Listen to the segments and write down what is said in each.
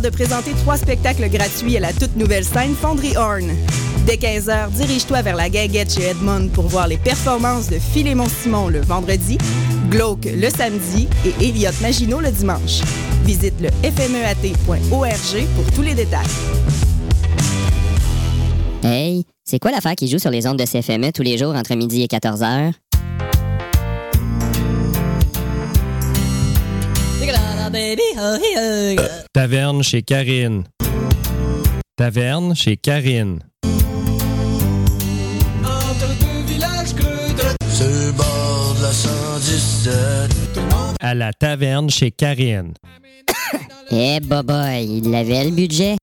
De présenter trois spectacles gratuits à la toute nouvelle scène Fonderie Horn. Dès 15h, dirige-toi vers la Guinguette chez Edmond pour voir les performances de Philémon Simon le vendredi, Glauque le samedi et Elliot Maginot le dimanche. Visite le fmeat.org pour tous les détails. Hey, c'est quoi l'affaire qui joue sur les ondes de CFME tous les jours entre midi et 14h? Taverne chez Karine. Taverne chez Karine. Sur le bord de la 117. À la taverne chez Karine. Eh, boboy, il avait le budget.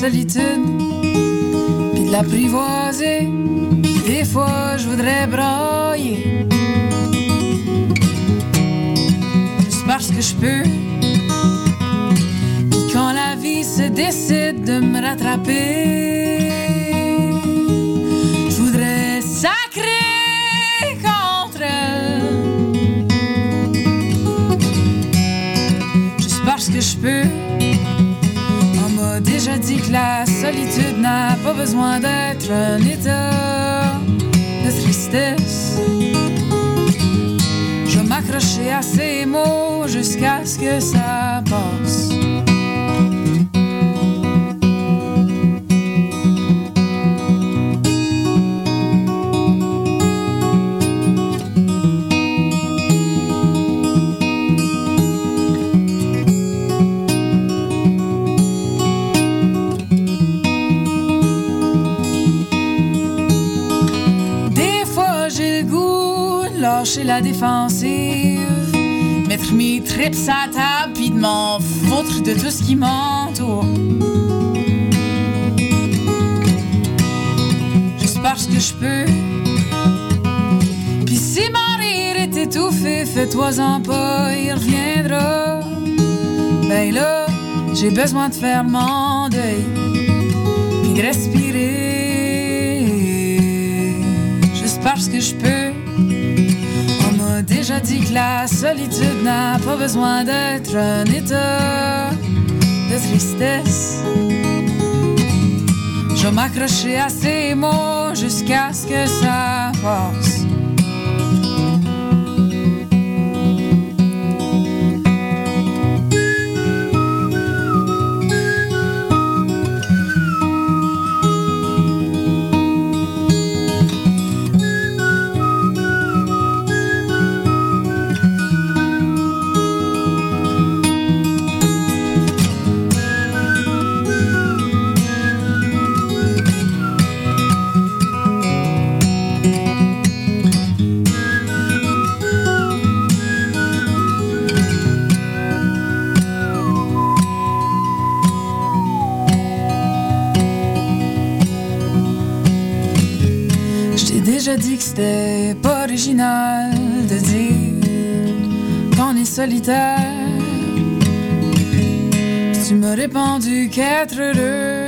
Solitude, puis de l'apprivoiser. Des fois je voudrais brailler, juste parce que je peux. Puis quand la vie se décide de me rattraper, déjà dit que la solitude n'a pas besoin d'être un état de tristesse. Je vais m'accrocher à ces mots jusqu'à ce que ça tripes à m'en foutre de tout ce qui m'entoure. Juste parce que je peux. Puis si mon rire est étouffé, fais-toi-en pas, il reviendra. Ben là, j'ai besoin de faire mon deuil, puis de respirer. Juste parce que je peux. La solitude n'a pas besoin d'être un état tristesse. Je vais m'accrocher à ces mots jusqu'à ce que ça passe. C'était pas original de dire qu'on est solitaire. Tu m'as répondu qu'être heureux,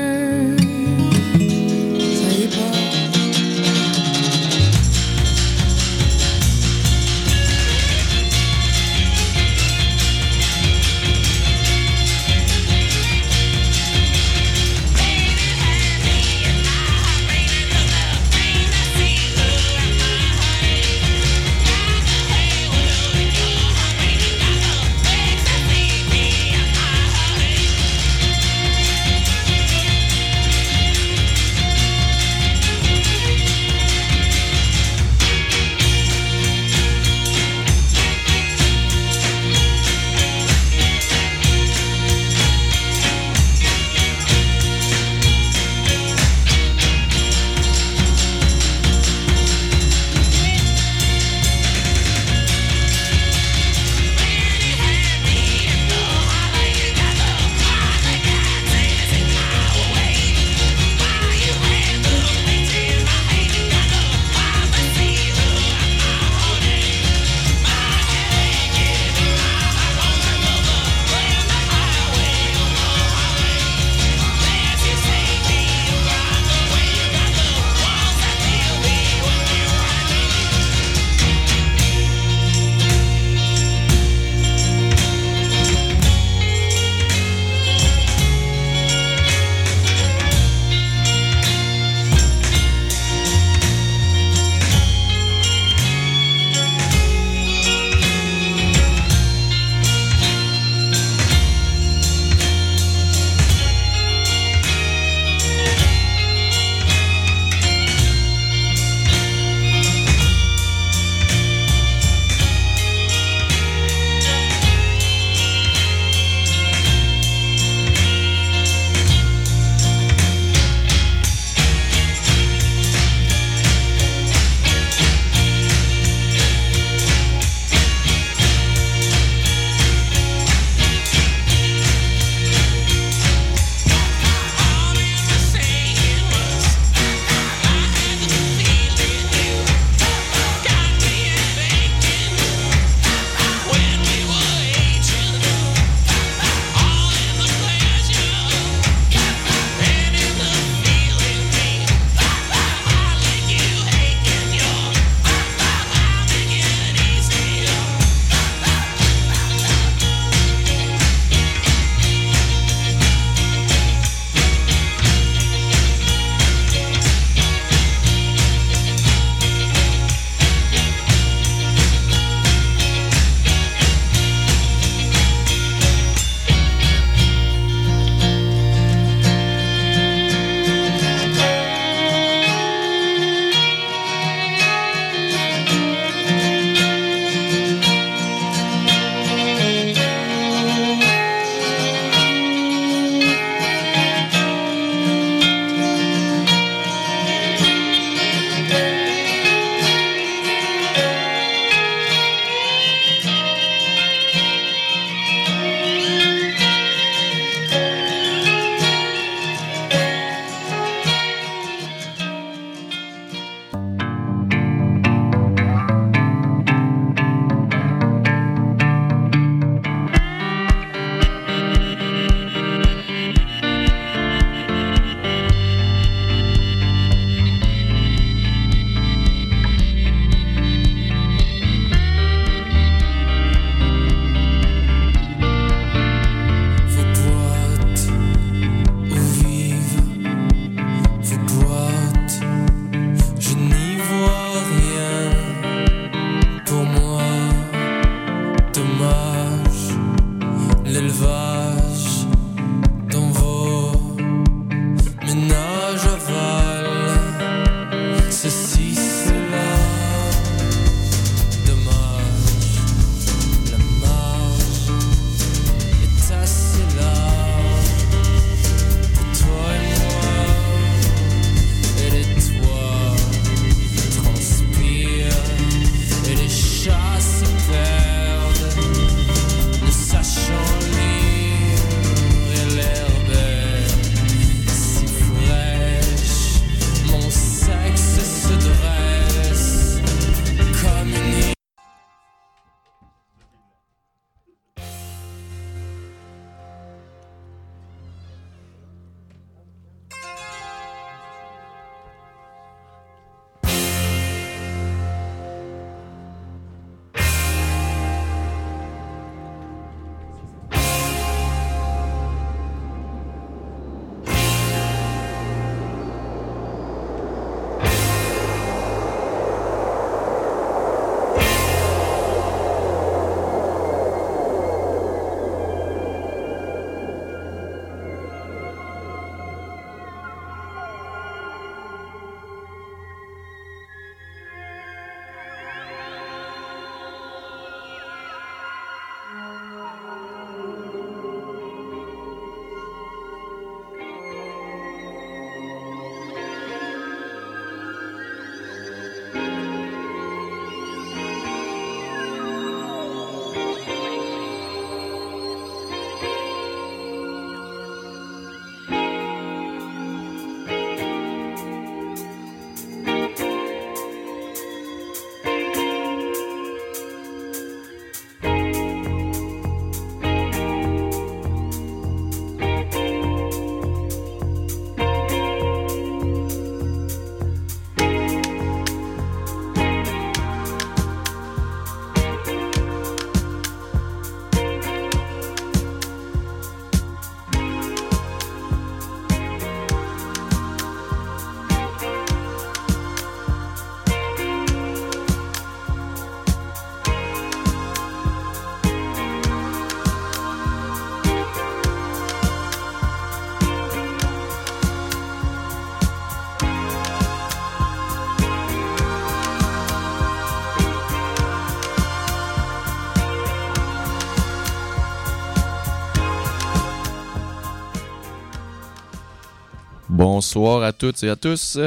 Bonsoir à toutes et à tous.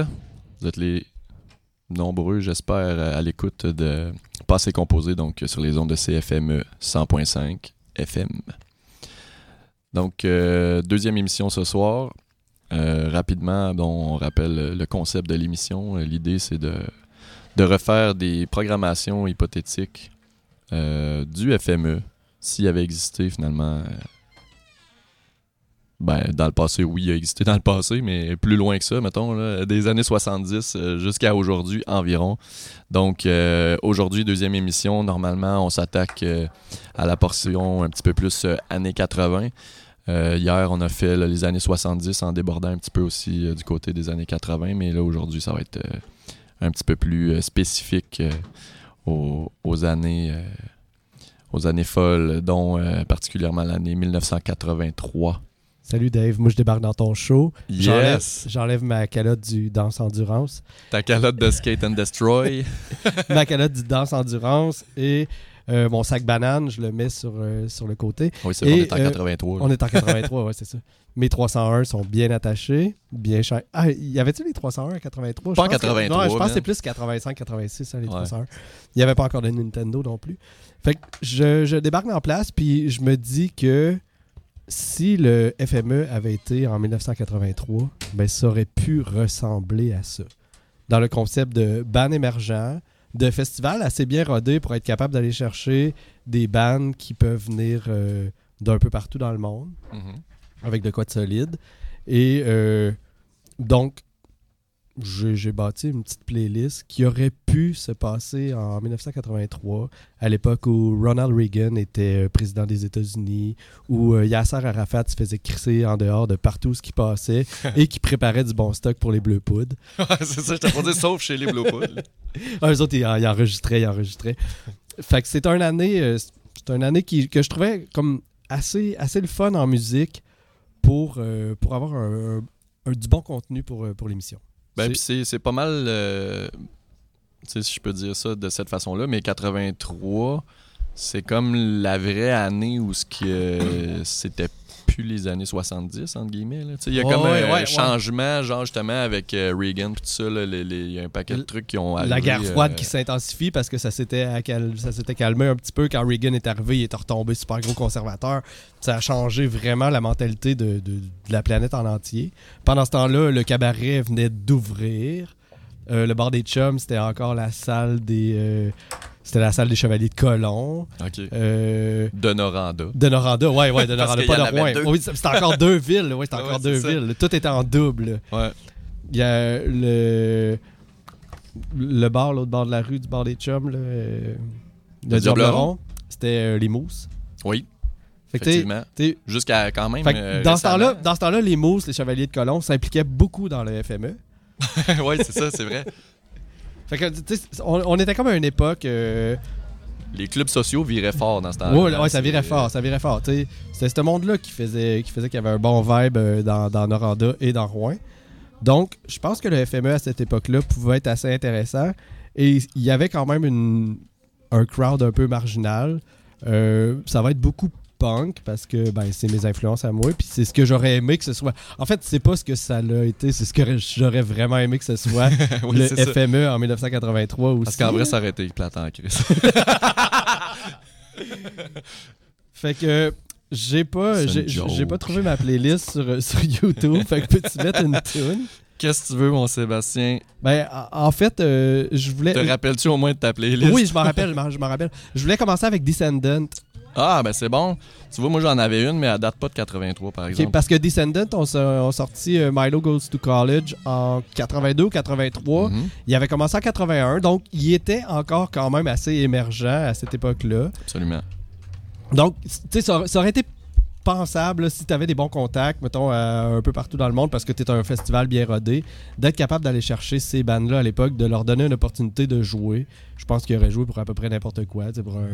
Vous êtes les nombreux, j'espère, à l'écoute de Passé Composé, donc sur les ondes de CFME 100.5 FM. Donc, euh, deuxième émission ce soir. Euh, rapidement, bon, on rappelle le concept de l'émission. L'idée, c'est de, refaire des programmations hypothétiques euh, du FME, s'il avait existé finalement. Ben, dans le passé, oui, il a existé dans le passé, mais plus loin que ça, mettons, là, des années 70 euh, jusqu'à aujourd'hui environ. Donc, euh, aujourd'hui, deuxième émission, normalement, on s'attaque euh, à la portion un petit peu plus années 80. Euh, hier, on a fait les années 70 en débordant un petit peu aussi du côté des années 80, mais là, aujourd'hui, ça va être un petit peu plus spécifique aux, années, aux années folles, dont particulièrement l'année 1983. Salut Dave, moi je débarque dans ton show. J'enlève- Yes! J'enlève ma calotte du Danse Endurance. Ta calotte de Skate and Destroy. ma calotte du Danse Endurance et euh, mon sac banane, je le mets sur, euh, sur le côté. Oui, c'est bon, on est en euh, 83. là. On est en 83, ouais, c'est ça. Mes 301 sont bien attachés, bien chers. Ah, y avait-tu les 301 à 83 Pas en Je pense que- 83, non, je pense que c'est plus 85, 86, hein, les Ouais. 301. Il n'y avait pas encore de Nintendo non plus. Fait que je, je débarque en place, puis je me dis que si le FME avait été en 1983, ben ça aurait pu ressembler à ça. Dans le concept de ban émergent, de festival assez bien rodé pour être capable d'aller chercher des bands qui peuvent venir euh, d'un peu partout dans le monde Mhm. avec de quoi de solide. Et euh, donc, j'ai bâti une petite playlist qui aurait pu se passer en 1983, à l'époque où Ronald Reagan était euh, président des États-Unis, où euh, Yasser Arafat se faisait crisser en dehors de partout ce qui passait et qui préparait du bon stock pour les Bleus Poudres. c'est ça, je t'ai pas dit, sauf chez les Blue Pool. Ah, eux autres, ils, ils enregistraient, ils enregistraient. Fait que c'est une année, euh, c'est une année qui, que je trouvais comme assez, assez le fun en musique pour, pour avoir un, un- un- du bon contenu pour, pour l'émission. Ben, C'est- puis c'est, c'est pas mal, euh, si je peux dire ça de cette façon-là, mais 83, c'est comme la vraie année où ce euh, c'était plus les années 70, entre guillemets. Il y a comme ouais, un ouais, changement, genre justement avec euh, Reagan et tout ça, là, les- les- il y a un paquet de trucs qui ont La guerre froide euh, qui s'intensifie parce que ça s'était, ça s'était calmé un petit peu quand Reagan est arrivé, il était retombé super gros conservateur. Ça a changé vraiment la mentalité de, de- de la planète en entier. Pendant ce temps-là, le cabaret venait d'ouvrir. Euh, le bar des chums, c'était encore la salle des. C'était la salle des chevaliers de Colomb. OK. Euh, De Noranda. de Noranda, ouais, ouais, de Noranda, pas de Rouen. Oui, c'était encore deux villes, ouais, c'était Ouais, encore deux ça. villes. Tout était en double. Ouais. Il y a le, le bar, l'autre bord de la rue, du bar des chums, là, Le c'était euh, les mousses. Oui, Fait effectivement. Jusqu'à quand même. euh, dans, ce temps-là, dans ce temps-là, les mousses, les chevaliers de Colomb s'impliquaient beaucoup dans le. FME. oui, c'est ça, c'est vrai. Fait que, tu sais, on, on était comme à une époque. euh, Les clubs sociaux viraient fort dans ce temps-là. ouais, ouais, ça virait fort, ça virait fort. C'était ce monde-là qui faisait qui faisait qu'il y avait un bon vibe euh, dans, dans Noranda et dans Rouen. Donc, je pense que le FME à cette époque-là pouvait être assez intéressant. Et il y avait quand même une, un crowd un peu marginal. Euh, ça va être beaucoup punk parce que ben, c'est mes influences à moi. Puis c'est ce que j'aurais aimé que ce soit. En fait, c'est pas ce que ça l'a été, c'est ce que j'aurais vraiment aimé que ce soit Oui, le ça. FME en 1983 aussi. Parce qu'en vrai, ça aurait été plate en crise. Fait que j'ai pas j'ai pas trouvé ma playlist sur, sur YouTube. fait que peux-tu mettre une tune? Qu'est-ce que tu veux, mon Sébastien? Ben en fait, euh, je voulais Te rappelles-tu au moins de ta playlist? Oui, je m'en rappelle, je m'en rappelle. Je voulais commencer avec Descendant. Ah, ben c'est bon. Tu vois, moi j'en avais une, mais elle date pas de 83, par exemple. parce que Descendant ont, ont sorti euh, Milo Goes to College en 82 ou 83. Mhm, Il avait commencé en 81, donc il était encore quand même assez émergent à cette époque-là. absolument. Donc, tu sais, ça, ça aurait été pensable si tu avais des bons contacts, mettons, euh, un peu partout dans le monde, parce que tu es un festival bien rodé, d'être capable d'aller chercher ces bandes-là à l'époque, de leur donner une opportunité de jouer. Je pense qu'ils auraient joué pour à peu près n'importe quoi, tu sais, pour un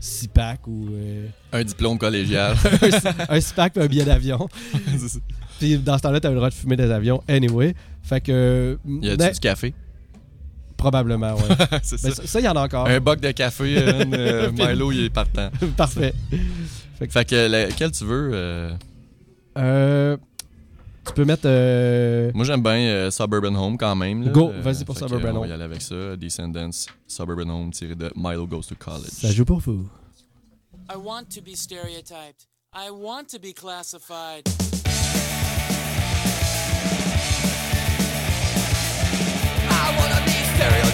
6-pack ou euh, Un diplôme collégial. un 6-pack et un billet d'avion. Puis dans ce temps-là, tu le droit de fumer des avions anyway. Fait que. y a ben, du café? Probablement, Ben, ça. il y en a encore. Un boc de café, euh, Milo, il est partant. Parfait. Fait que lequel tu veux? euh, Euh, tu peux mettre. euh, Moi, j'aime bien euh, Suburban Home quand même. là. Go, Euh, vas-y pour fait que, Suburban On Home. va y aller avec ça. Descendants, Suburban Home tiré de Milo Goes to College. ça joue pour vous. I want to be stereotyped. I want to be classified. I wanna be stereotyped.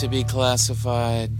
To be classified.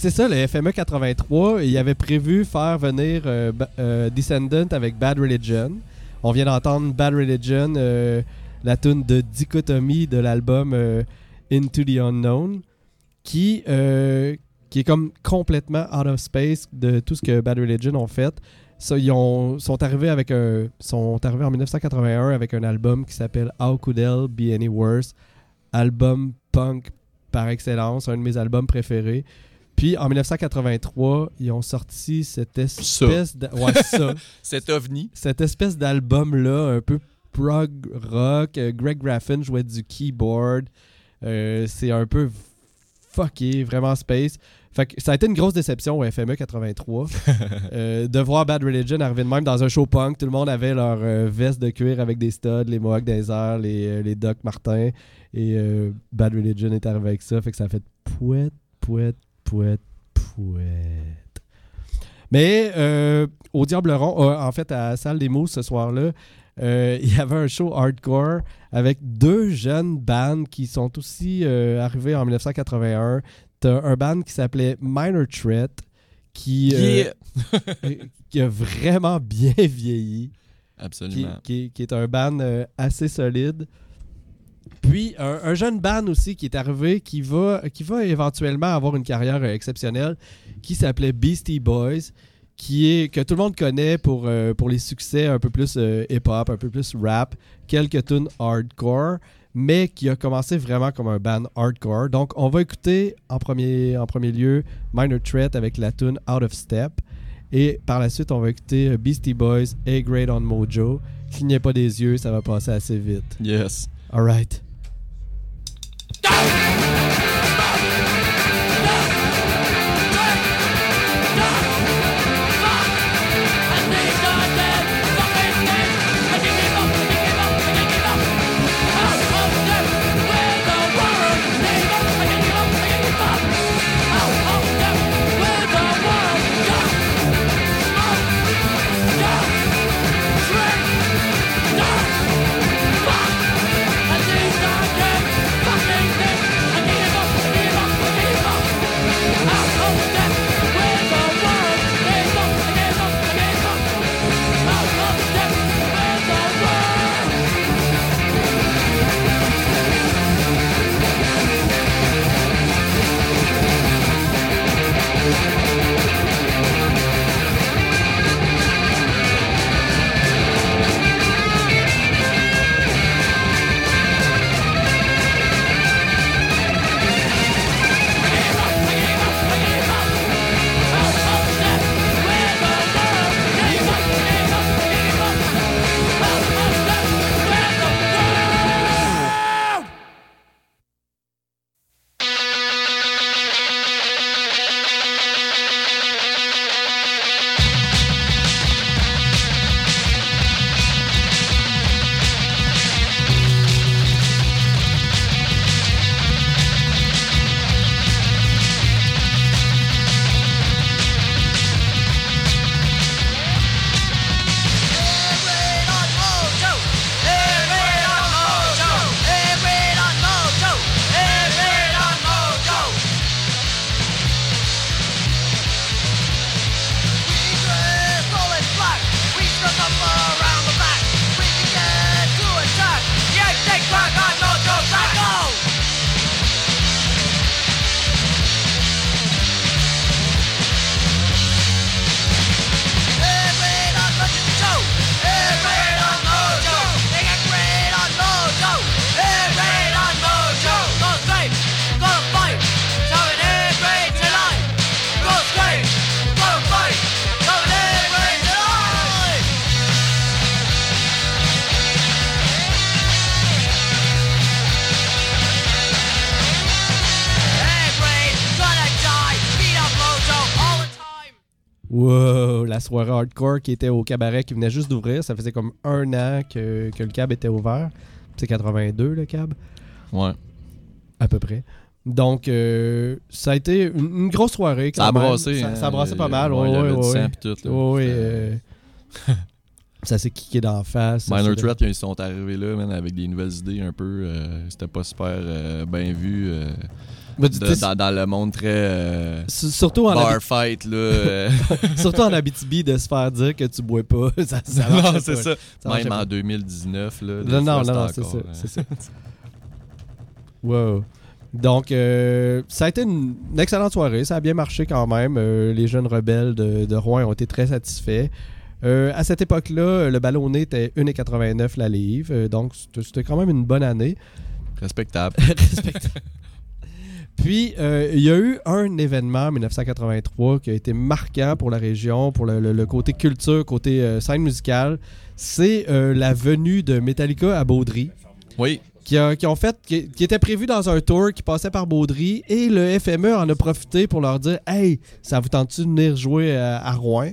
C'est ça, le FME 83, il avait prévu faire venir euh, euh, Descendant avec Bad Religion. On vient d'entendre Bad Religion, euh, la tune de Dichotomie de l'album euh, Into the Unknown, qui, qui est comme complètement out of space de tout ce que Bad Religion ont fait. Ils ont- sont arrivés avec un, sont arrivés en 1981 avec un album qui s'appelle How Could Hell Be Any Worse, album punk par excellence, un de mes albums préférés. Puis en 1983, ils ont sorti cette espèce de ouais, ça, Cet ovni. cette espèce d'album là un peu prog rock. Euh, Greg Graffin jouait du keyboard. Euh, c'est un peu fucké, vraiment space. Fait que ça a été une grosse déception au FME 83 euh, de voir Bad Religion arriver de même dans un show punk. Tout le monde avait leur euh, veste de cuir avec des studs, les mohawks des airs, les, euh, les Doc Martin. Et Bad Religion est arrivé avec ça. Fait que ça a fait pouette, pouette, pouette, pouette. Mais euh, au Diable Rond, euh, en fait, à la salle des mousses ce soir-là, euh, il y avait un show hardcore avec deux jeunes bands qui sont aussi arrivés en 1981. T'as un band qui s'appelait Minor Threat qui, Yeah. qui a vraiment bien vieilli qui, Absolument. qui- qui est un band assez solide. Puis un, un jeune band aussi qui est arrivé qui va, qui va éventuellement avoir une carrière euh, exceptionnelle qui s'appelait Beastie Boys qui est que tout le monde connaît pour, euh, pour les succès un peu plus euh, hip-hop, un peu plus rap, quelques tunes hardcore, mais qui a commencé vraiment comme un band hardcore. Donc on va écouter en premier, en premier lieu Minor Threat avec la tune Out of Step. Et par la suite, on va écouter Beastie Boys, A-Grade on Mojo. Clignez pas des yeux, ça va passer assez vite. Yes. Alright. Wow, soirée hardcore qui était au cabaret qui venait juste d'ouvrir. Ça faisait comme un an que, que le cab était ouvert. C'est 82 le cab, Ouais. à peu près. Donc, euh, ça a été une, une grosse soirée. quand Ça a brassé. Ça, hein. ça a brassé pas mal. Là. Ouais, C'était- euh, ça s'est kické d'en face. Minor Threat, ils sont arrivés là, man, avec des nouvelles idées un peu. euh, C'était pas super euh, bien vu. Mais tu- de- t'es- dans, dans le monde très euh, Surtout en, bar fight. Là, euh. surtout en Abitibi de se faire dire que tu bois pas. ça, ça non, c'est ça. Même en 2019. Là, Non, non, non, non, c'est ça. encore, C'est ça. Wow. Donc, euh, ça a été une, une excellente soirée. Ça a bien marché quand même. Euh, les jeunes rebelles de, de Rouen ont été très satisfaits. Euh, à cette époque-là, le ballonné était 1,89 la livre. Donc, c'était c'était quand même une bonne année. Respectable. Respectable. Puis, euh, il y a eu un événement en 1983 qui a été marquant pour la région, pour le, le- le côté culture, côté euh, scène musicale. C'est euh, la venue de Metallica à Baudry. Oui, qui, a- qui ont fait, qui, qui était prévu dans un tour qui passait par Baudry. Et le FME en a profité pour leur dire Hey, ça vous tente-tu de venir jouer à, à Rouen?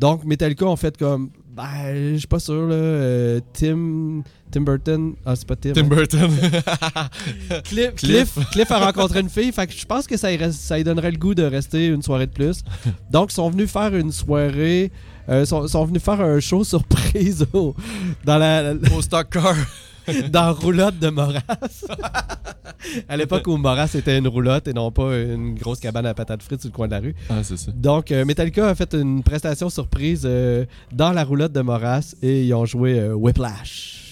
Donc Metallica ont fait comme Ben, je suis pas sûr, là. euh, Tim, Tim Burton, ah, c'est pas Tim. Tim Burton. Cliff, Cliff. Cliff, a rencontré une fille, fait que je pense que ça, y reste- ça lui donnerait le goût de rester une soirée de plus. Donc, ils sont venus faire une soirée, euh, sont, sont venus faire un show surprise au- dans la, Au stock car. dans Roulotte de Moras. à l'époque où Moras était une roulotte et non pas une grosse cabane à patates frites sur le coin de la rue. Ah, c'est ça. Donc, euh, Metallica a fait une prestation surprise euh, dans la roulotte de Moras et ils ont joué euh, Whiplash.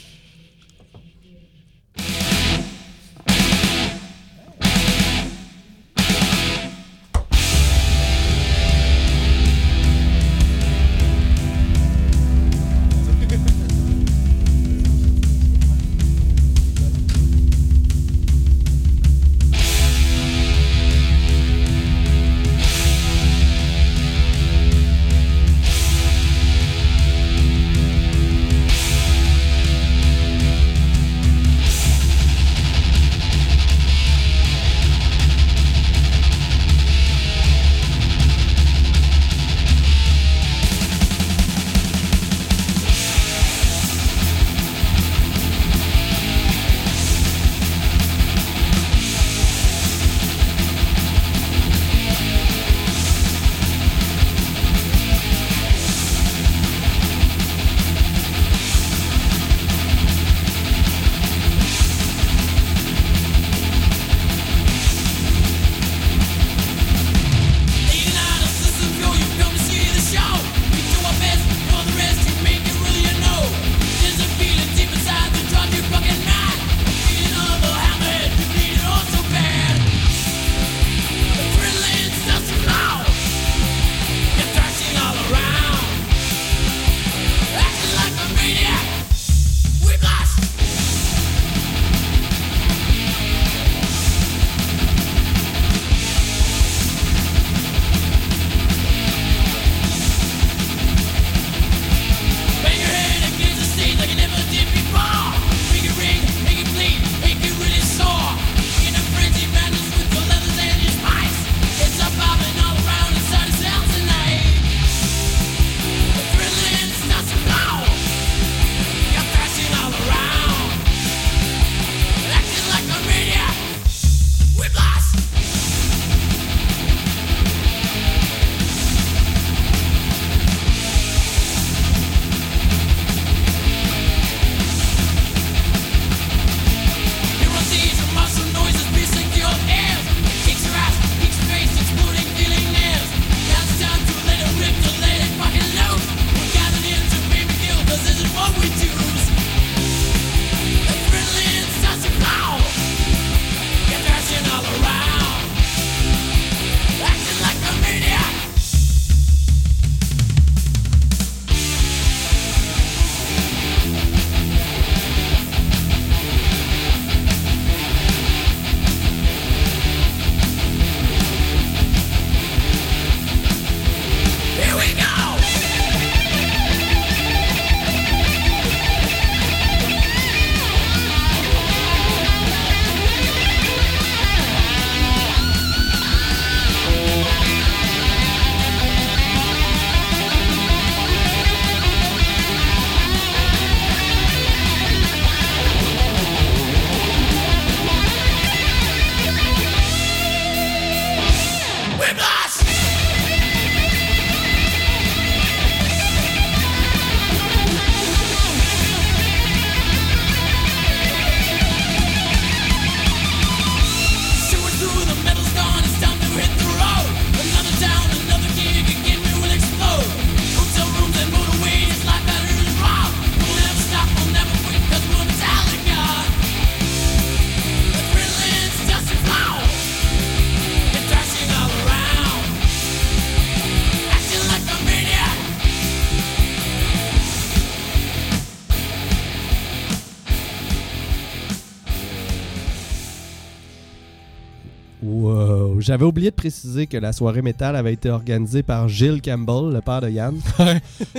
J'avais oublié de préciser que la soirée métal avait été organisée par Gilles Campbell, le père de Yann.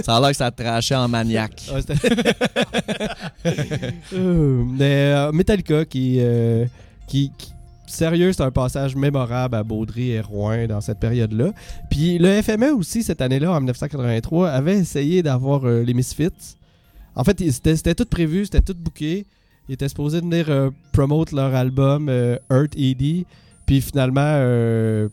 Ça a l'air que ça trachait en maniaque. Euh, mais euh, Metallica qui, euh, qui, qui- Sérieux, c'est un passage mémorable à Baudry et Rouen dans cette période-là. Puis le FME aussi, cette année-là, en 1983, avait essayé d'avoir euh, les Misfits. En fait, c'était c'était tout prévu, c'était tout booké. Ils étaient supposés venir euh, promote leur album euh, Earth ED. Puis finalement, euh,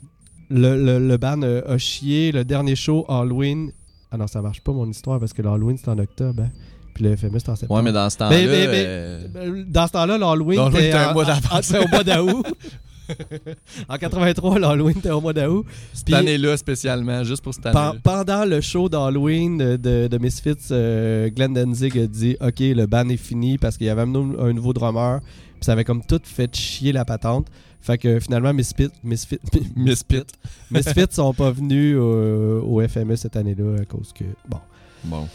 le, le, le band euh, a chié. Le dernier show, Halloween. Ah non, ça marche pas mon histoire parce que l'Halloween c'est en octobre. hein. Puis le FME c'est en septembre. Ouais, mais dans ce temps-là. Mais- mais- mais- euh, Dans ce temps-là, l'Halloween était au mois d'août. en 83, l'Halloween était au mois d'août. cette année-là, spécialement, juste pour cette année. pendant le show d'Halloween de, de, Misfits, euh, Glenn Danzig a dit Ok, le ban est fini parce qu'il y avait nou- un nouveau drummer. Puis ça avait comme tout fait chier la patente. Fait que finalement, Misfits, Misfits, Misfit. Misfits sont pas venus au, au FME cette année-là à cause que. Bon. Bon.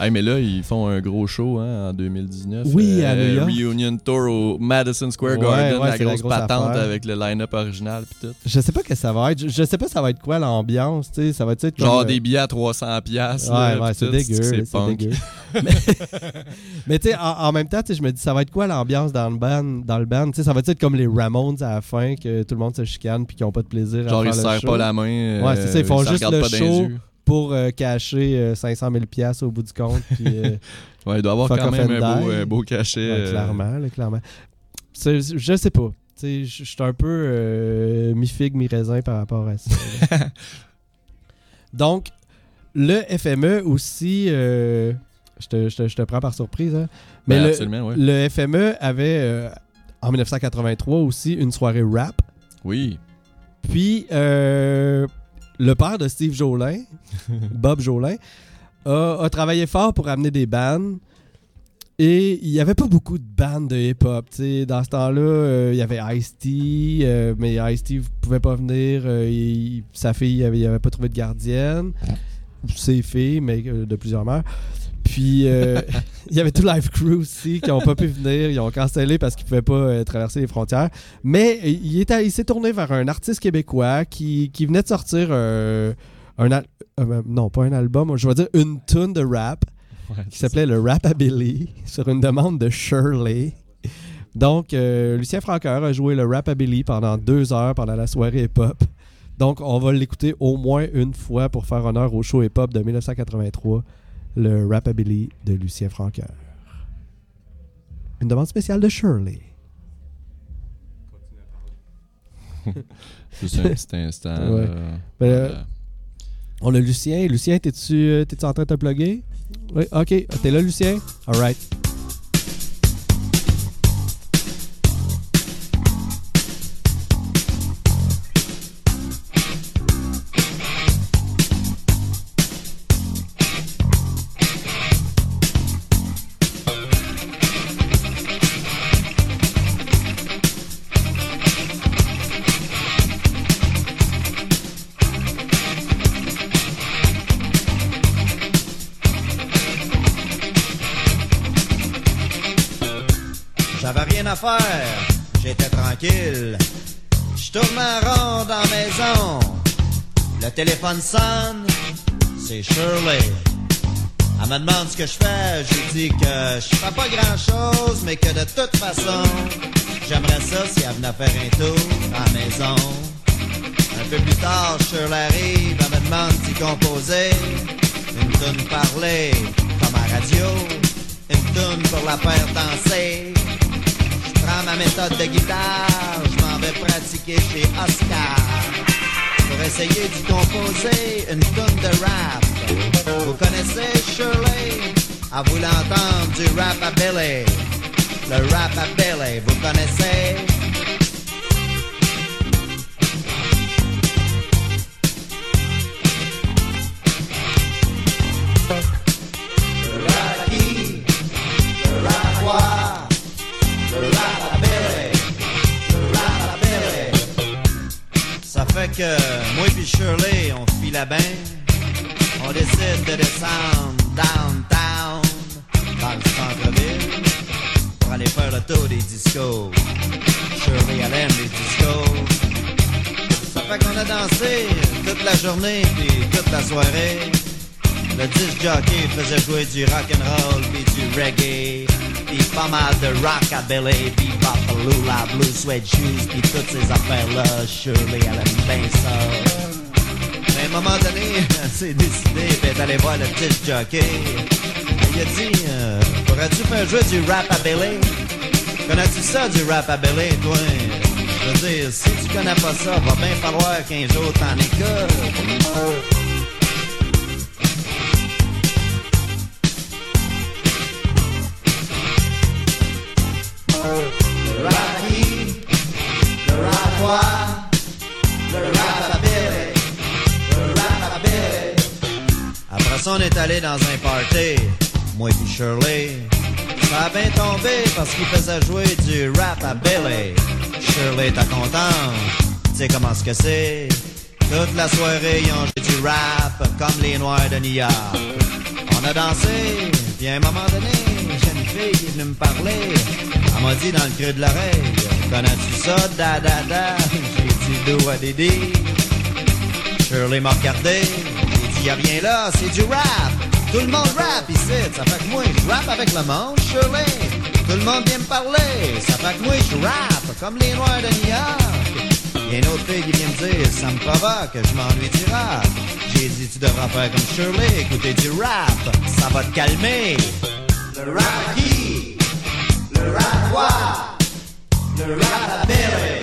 Hey, mais là, ils font un gros show hein, en 2019. Oui, à New York. Reunion Tour au Madison Square Ouais, Garden, ouais, la grosse patente affaire. avec le line-up original pis tout. Je sais pas que ça va être. Je, je sais pas ça va être quoi l'ambiance. tu sais, Ça va être comme, Genre euh, des billets à 300$. piastres, Ouais, ouais, c'est dégueu. C'est dégueu. mais mais tu sais, en, en même temps, je me dis, ça va être quoi l'ambiance dans le band? Dans le band? Tu sais, ça va être comme les Ramones à la fin, que tout le monde se chicane puis qu'ils ont pas de plaisir Genre, à ils faire se le serrent show pas la main. Ouais, c'est ça, ils font se juste le show. Pour euh, cacher euh, 500 000 piastres au bout du compte. Puis, euh, Ouais, il doit avoir quand même un beau, euh, beau cachet. ouais, euh, clairement, là, clairement. Je sais pas. Je suis un peu euh, mi-figue, mi-raisin par rapport à ça. Donc, le FME aussi, euh, je, te, je te- je te prends par surprise, hein, mais ben, le, ouais. le FME avait euh, en 1983 aussi une soirée rap. Oui. Puis, euh, le père de Steve Jolin, Bob Jolin, a, a travaillé fort pour amener des bands. Et il n'y avait pas beaucoup de bandes de hip-hop. Dans ce temps-là, euh, il y avait Ice-T, euh, mais Ice-T ne pouvait pas venir. euh, il- sa fille, il avait, pas trouvé de gardienne. Ses filles, mais de plusieurs mères. Puis, euh, il y avait tout Live Crew aussi qui n'ont pas pu venir. Ils ont cancellé parce qu'ils ne pouvaient pas euh, traverser les frontières. Mais euh, il, s'est tourné vers un artiste québécois qui, qui venait de sortir euh, un al- non pas un album, je vais dire une tune de rap Ouais, qui s'appelait le Rapabilly sur une demande de Shirley. Donc Lucien Francoeur a joué le Rapabilly pendant deux heures pendant la soirée hip-hop. Donc on va l'écouter au moins une fois pour faire honneur au show hip-hop de 1983, le Rapabilly de Lucien Francoeur. Une demande spéciale de Shirley. Juste un petit instant. Ouais. là. Ben, Voilà. On a Lucien. Lucien, t'es-tu euh, t'es-tu en train de te plugger? Oui, ok. T'es là, Lucien? Alright. J'avais téléphone sonne, c'est Shirley. Elle me demande ce que je fais, j'ai dit que je fais pas grand chose, mais que de toute façon, j'aimerais ça si elle venait faire un tour à la maison. Un peu plus tard, Shirley arrive, elle me demande d'y composer. Une tune parler, comme à radio. Une tune pour la faire danser. Je prends ma méthode de guitare, je m'en vais pratiquer chez Oscar. Essayer d'y composer une tune de rap. Vous connaissez Shirley? À vous l'entendre du rap à Billy. Le rap à Billy, vous connaissez? Moi puis Shirley, on file bain. On décide de descendre downtown dans le centre-ville pour aller faire le tour des discos. Shirley, elle aime les discos. fait qu'on a dansé toute la journée puis toute la soirée. Le disc jockey faisait jouer du rock and roll puis du reggae, puis pas mal de rockabilly, puis Bapalula, blue suede shoes, puis toutes ces affaires-là. Shirley, elle aime bien ça. Mais à un moment donné, elle s'est décidée puis elle est allée voir le disc jockey. Il a dit, euh, pourrais-tu faire jouer du rap à Billy? Connais-tu ça, du rap à Billy, toi? Je veux dire, si tu connais pas ça, va bien falloir qu'un jour t'en écoutes. On est allé dans un party, moi et Shirley. Ça a bien tombé parce qu'il faisait jouer du rap à Billy. Shirley, t'es contente? Tu sais comment ce que c'est? Toute la soirée, ils ont joué du rap comme les Noirs de New York. On a dansé, puis à un moment donné, j'ai une fille qui est venue me parler. Elle m'a dit dans le creux de l'oreille, connais-tu ça, da da da? J'ai dit do à Didi? Shirley m'a regardé, y'a rien là, c'est du rap. Tout le monde rap ici, ça fait que moi je rappe avec le monde, Shirley. Tout le monde vient me parler, ça fait que moi je rappe comme les Noirs de New York. Y a une autre fille qui vient me dire, ça me provoque, je m'ennuie du rap. J'ai dit, tu devras faire comme Shirley, écouter du rap, ça va te calmer. Le rap qui? Le rap quoi? Le rap à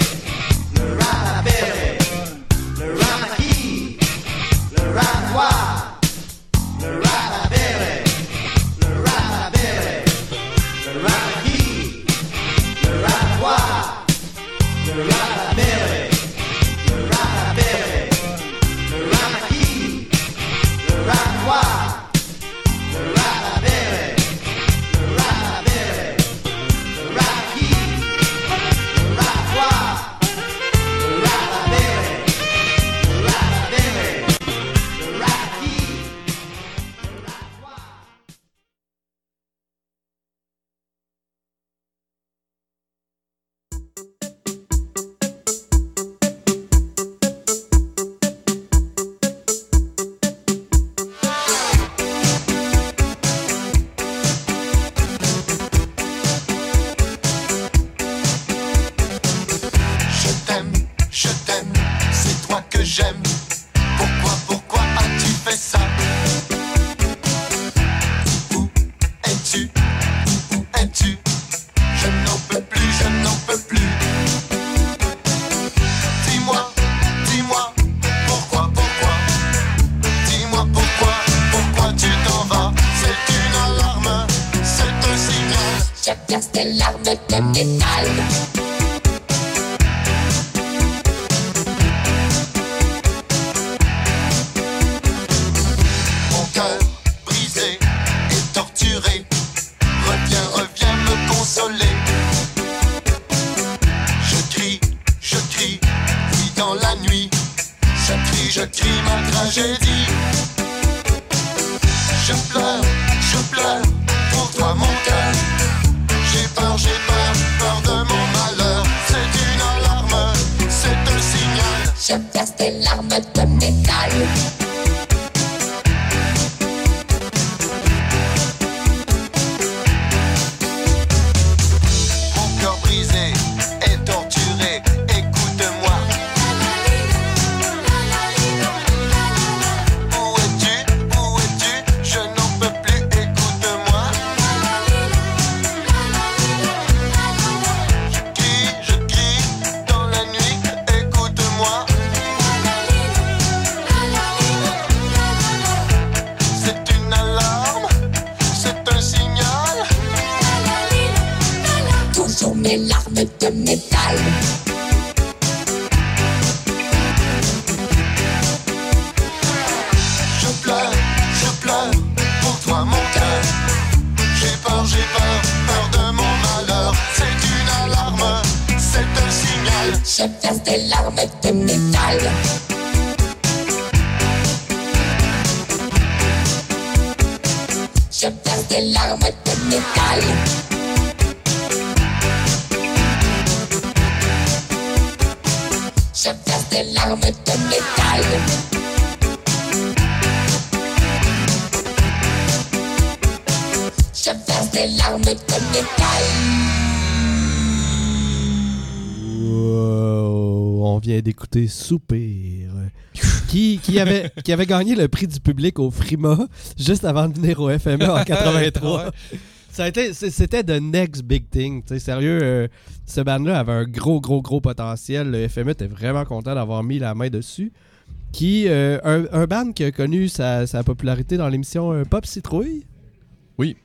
ma tragédie. Je pleure, je pleure pour toi mon cœur. J'ai peur, j'ai peur, peur de mon malheur. C'est une alarme, c'est un signal. Je place des larmes de métal. Qui, avait, gagné le prix du public au Frima juste avant de venir au FME en 83. Ça a été, c'est- c'était the next big thing. tu sais, sérieux, euh, ce band-là avait un gros, gros, gros potentiel. Le FME était vraiment content d'avoir mis la main dessus. Qui, euh, un, un band qui a connu sa, sa popularité dans l'émission euh, Pop Citrouille? Oui.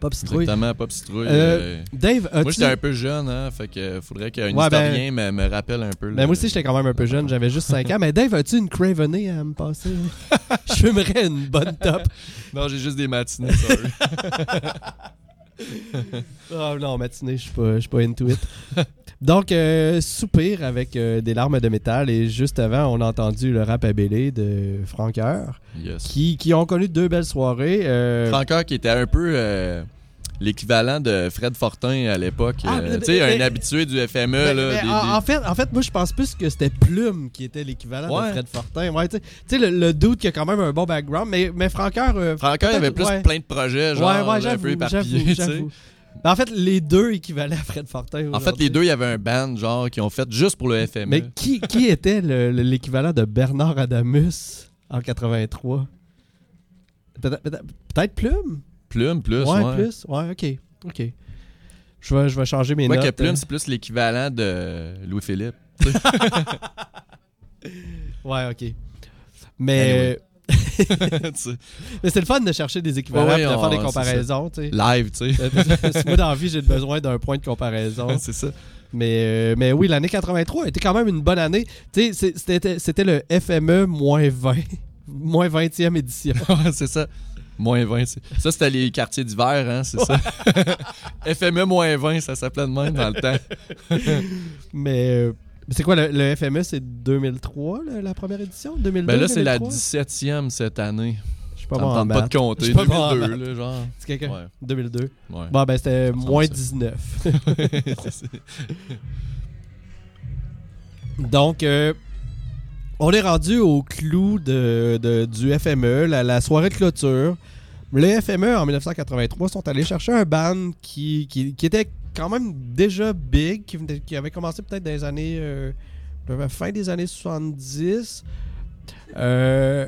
Pop Citrouille. Exactement, Pop Citrouille. Euh, euh, Dave, Moi, j'étais un peu jeune, hein, fait que faudrait qu'un Ouais, ben- historien me, me rappelle un peu. Ben le- moi aussi, j'étais quand même un peu jeune, j'avais juste 5 ans. Mais Dave, as-tu une Craveney à me passer? Je fumerais une bonne top. Non, j'ai juste des matinées, sorry. Oh non, matinée, je suis pas, je suis pas into it. Donc, euh, soupir avec euh, des larmes de métal. Et juste avant, on a entendu le rap à Bélé de Franqueur, Yes. qui, qui ont connu deux belles soirées. euh, Francoeur qui était un peu euh, l'équivalent de Fred Fortin à l'époque. Ah, euh, tu sais, un mais- habitué du FME. Là, des- en, des- en fait, en fait, moi, je pense plus que c'était Plume qui était l'équivalent Ouais. de Fred Fortin. Ouais, tu sais- le, le dude qui a quand même un bon background, mais, mais Franqueur. euh, Francoeur, il avait plus ouais. plein de projets, genre, Ouais, ouais, un j'avoue, peu éparpillés. Ben, en fait, les deux équivalaient à Fred Fortin. En fait, les deux, il y avait un band, genre, qui ont fait juste pour le FME. Mais qui, qui était le- le- l'équivalent de Bernard Adamus en 83 Peut-être peut-être- peut-être Plume? Plume, plus. Ouais, ouais. plus. Ouais, ok. Ok. Je vais, je vais changer mes Moi, notes. que Plume, euh. c'est plus l'équivalent de Louis-Philippe. Ouais, ok. Mais. Mais c'est le fun de chercher des équivalents Ouais, et de faire des on- comparaisons. Live, tu sais. Euh, Moi, dans la vie, j'ai besoin d'un point de comparaison. c'est ça. Mais, euh, mais oui, l'année 83 était quand même une bonne année. C'était le FME moins 20. moins 20e édition. C'est ça. Moins 20. c'est- Ça, c'était les quartiers d'hiver, hein, c'est ça. FME moins 20, ça s'appelait de même dans le temps. Mais euh, c'est quoi le, le FME C'est 2003, le- la première édition? 2002, Ben là, c'est la 2003? 17e cette année. Je suis pas Ça bon me en tente pas maths. de compter. Suis pas bon en 2002, maths. là, genre. C'est quelqu'un? Ouais. 2002. Ouais. Bon, ben c'était ressemble moins à ça. 19. C'est ça. Donc, euh, on est rendu au clou de, de- du FME, la, la soirée de clôture. Les FME, en 1983, sont allés chercher un band qui, qui, qui était quand même déjà big, qui, avait commencé peut-être dans les années... euh, fin des années 70. Euh,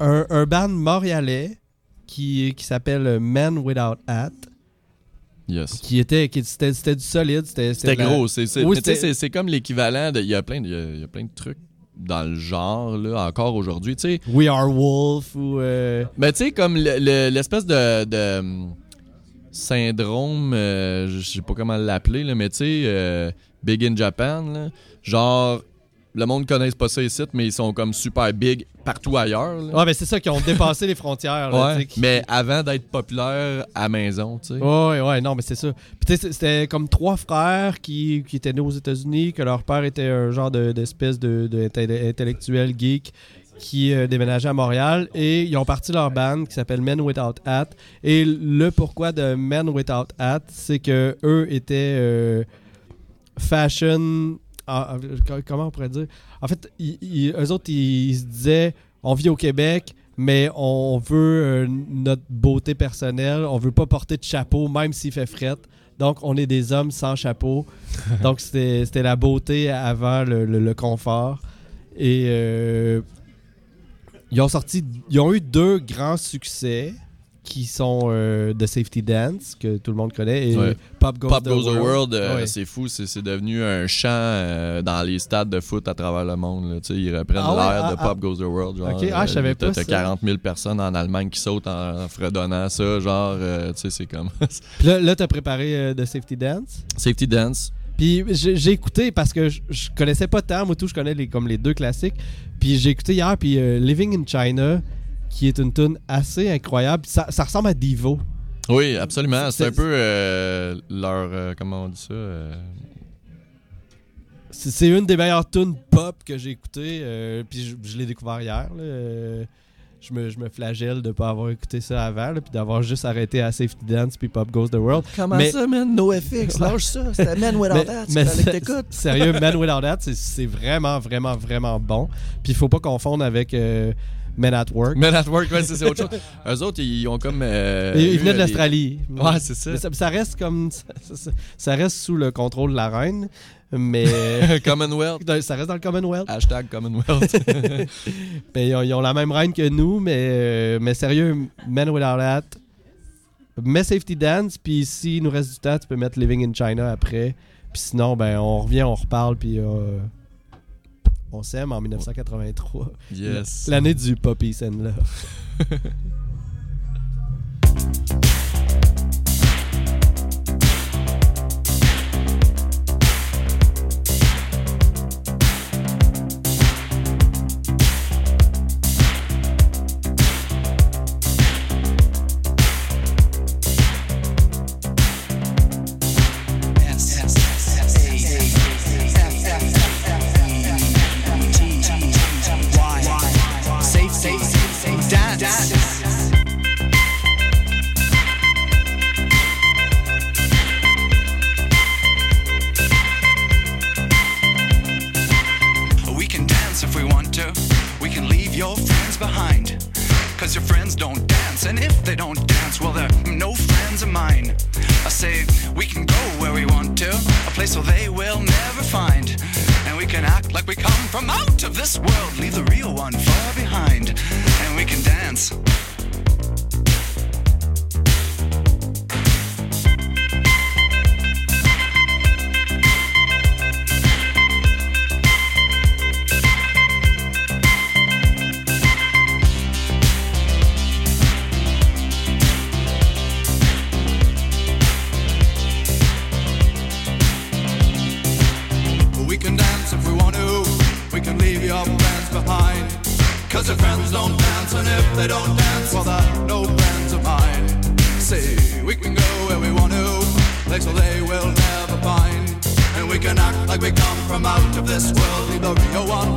un, un band montréalais qui, qui s'appelle Men Without Hat. Yes. Qui était, qui, c'était, c'était du solide. C'était, C'était la- gros. c'est c'est- Oui, c'est c'est comme l'équivalent de. Il y a plein de, il y a- il y a plein de trucs dans le genre, là, encore aujourd'hui. Tu sais, We Are Wolf ou. euh, Mais tu sais, comme le- le- l'espèce de, de, syndrome, euh, je sais pas comment l'appeler, mais tu sais, euh, Big in Japan, là, genre, le monde connaisse pas ça ici, mais ils sont comme super big partout ailleurs. là. Ouais, mais c'est ça qui ont dépassé les frontières. là, Ouais, tu sais, qui- mais avant d'être populaire à maison, tu sais. Ouais, ouais, non, mais c'est ça. Puis c'était comme trois frères qui, qui étaient nés aux États-Unis, que leur père était un genre de- d'espèce de, de, inté- intellectuel geek qui euh, déménageait à Montréal et ils ont parti leur band qui s'appelle Men Without Hat. Et le pourquoi de Men Without Hat, c'est que eux étaient euh, fashion. ah, ah, comment on pourrait dire? En fait, ils, ils- eux autres, ils, se disaient on vit au Québec, mais on veut euh, notre beauté personnelle. On veut pas porter de chapeau, même s'il fait fret. Donc, on est des hommes sans chapeau. Donc, c'était c'était la beauté avant le, le- le confort. Et euh, ils ont sorti, ils ont eu deux grands succès qui sont euh, The Safety Dance, que tout le monde connaît, et Ouais. Pop Goes, Pop the Goes the World, euh, Ouais. c'est fou, c'est devenu un chant euh, dans les stades de foot à travers le monde. là. Ils reprennent Ah ouais, l'air ah, de ah. Pop Goes the World. Genre, ah, je savais euh, t'as- pas T'as ça. 40 000 personnes en Allemagne qui sautent en, en fredonnant ça, genre, tu sais, c'est comme là, là tu as préparé The Safety Dance? Safety Dance. Puis j'ai écouté parce que je, je connaissais pas tant, moi tout, je connais les, comme les deux classiques. Puis j'ai écouté hier, puis euh, Living in China, qui est une tune assez incroyable. Ça, ça ressemble à Devo. Oui, absolument. C'est- un peu euh, leur. euh, comment on dit ça euh, C'est une des meilleures tunes pop que j'ai écoutées. puis je, je l'ai découvert hier. là je me, je me flagelle de ne pas avoir écouté ça avant, là, puis d'avoir juste arrêté à Safety Dance puis Pop Goes the World. Comment mais... ça, man? NoFX, lâche ça. C'était Man Without That. Mais, que sérieux, Man Without That, c'est vraiment, vraiment, vraiment bon. Puis il ne faut pas confondre avec. Euh, Men at Work. Men at Work, ouais, c'est autre chose. Eux autres, ils ont comme. Euh, ils, venaient de l'Australie. Ouais, c'est ça. ça. reste comme. Ça, ça, reste sous le contrôle de la reine, mais. Commonwealth. Ça reste dans le Commonwealth. Hashtag Commonwealth. mais euh, ils ont, la même reine que nous, mais, euh, mais sérieux, Men Without Hat. Mets Safety Dance, puis s'il nous reste du temps, tu peux mettre Living in China après. Puis sinon, ben, on revient, on reparle, puis. Euh, on s'aime en 1983. Yes. L'année du Poppy Sandler. place so they will never find. And we can act like we come from out of this world, leave the real one far behind. of this world in the real one.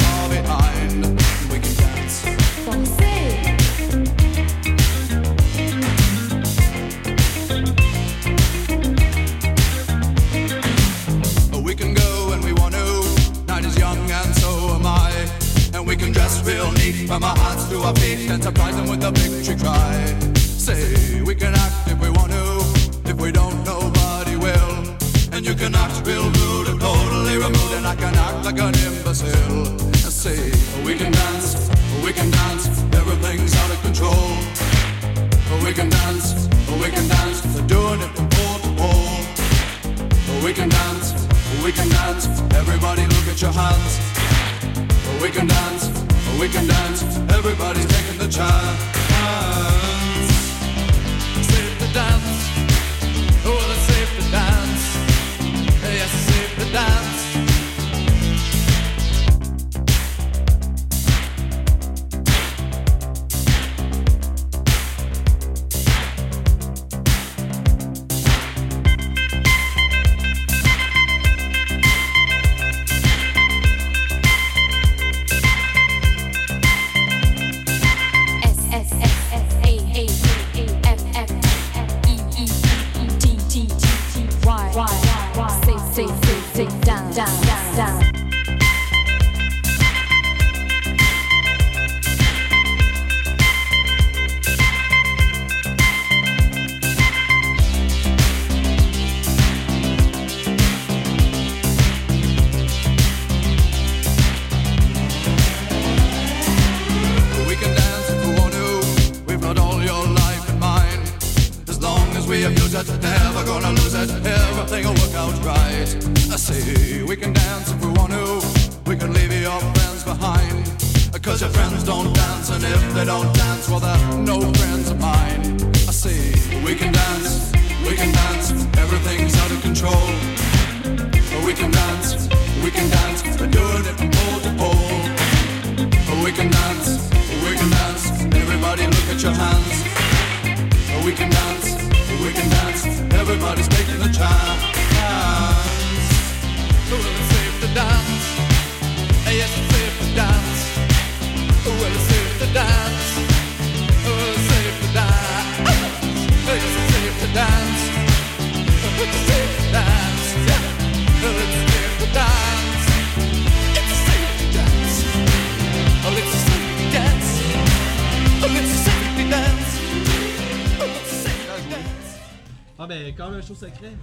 Un show secret.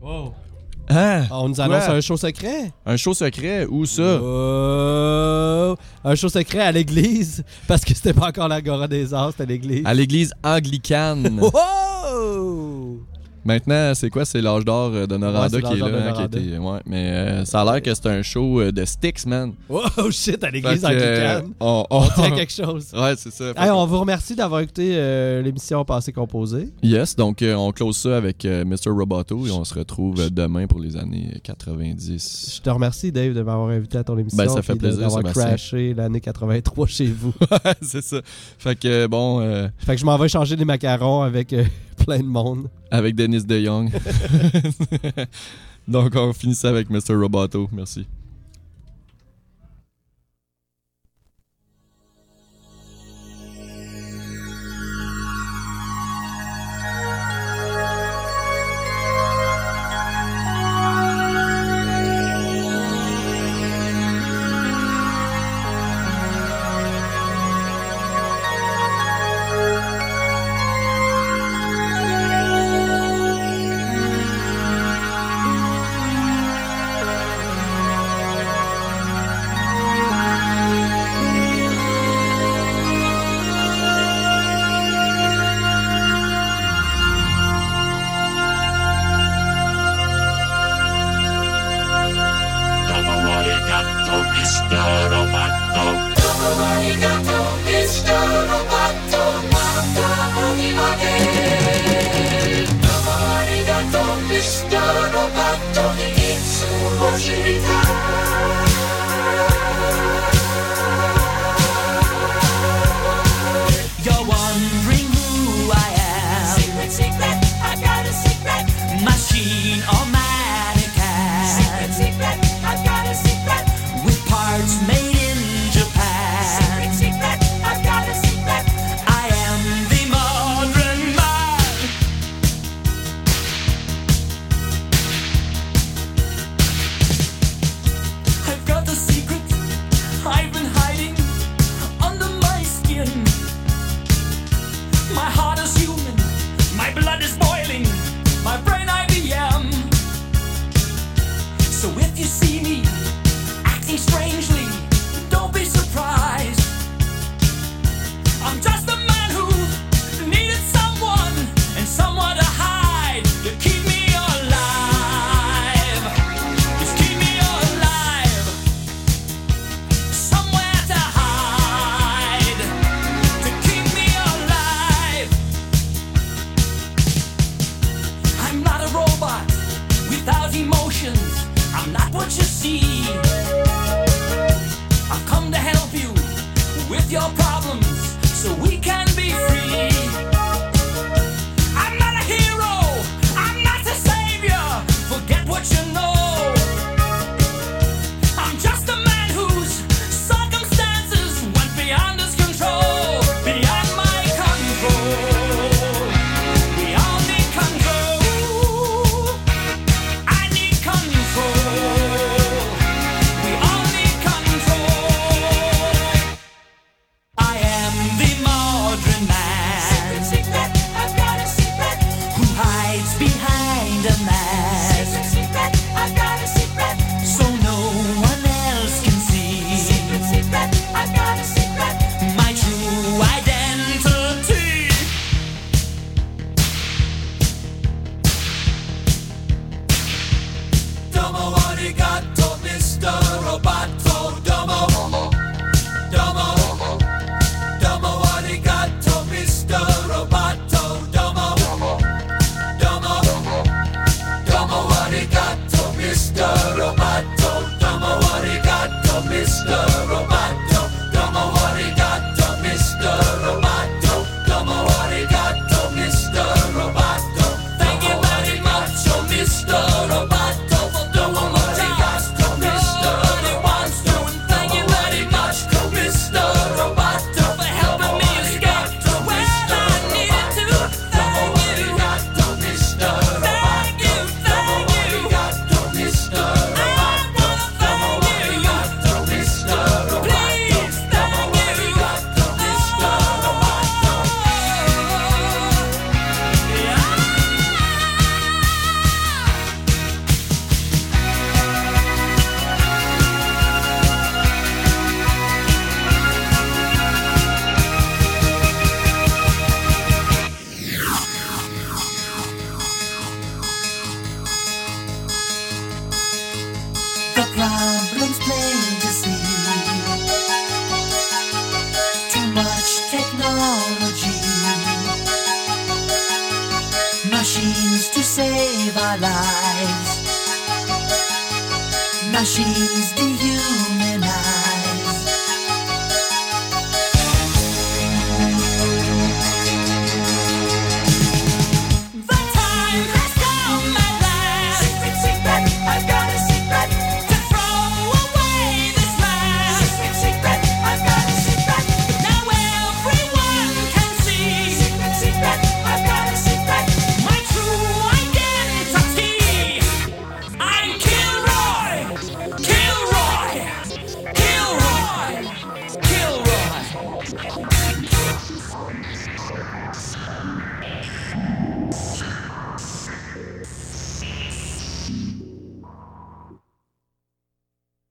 Wow. Hein? Ah, on nous annonce un show secret? Un show secret? Où ça? Oh, un show secret à l'église. Parce que c'était pas encore l'Agora des Arts, c'était l'église. À l'église anglicane. Wow! Maintenant, c'est quoi? C'est l'âge d'or euh, de Noranda Ouais, qui est là. hein, qui été- ouais, mais euh, ça a l'air que c'est un show euh, de Styx, man. Oh shit, à l'église anglicane. on, On tient quelque chose. Ouais, c'est ça. Hey, on vous remercie d'avoir écouté euh, l'émission Passé Composé. Yes, donc euh, on close ça avec Mr. Roboto et on se retrouve demain pour les années 90. Je te remercie, Dave, de m'avoir invité à ton émission. Ben, ça fait plaisir, D'avoir crashé l'année 83 chez vous. c'est ça. Fait que bon, fait que je m'en vais changer des macarons avec plein de monde. avec Dennis DeYoung. donc on finit ça avec Mr. Roboto. Merci.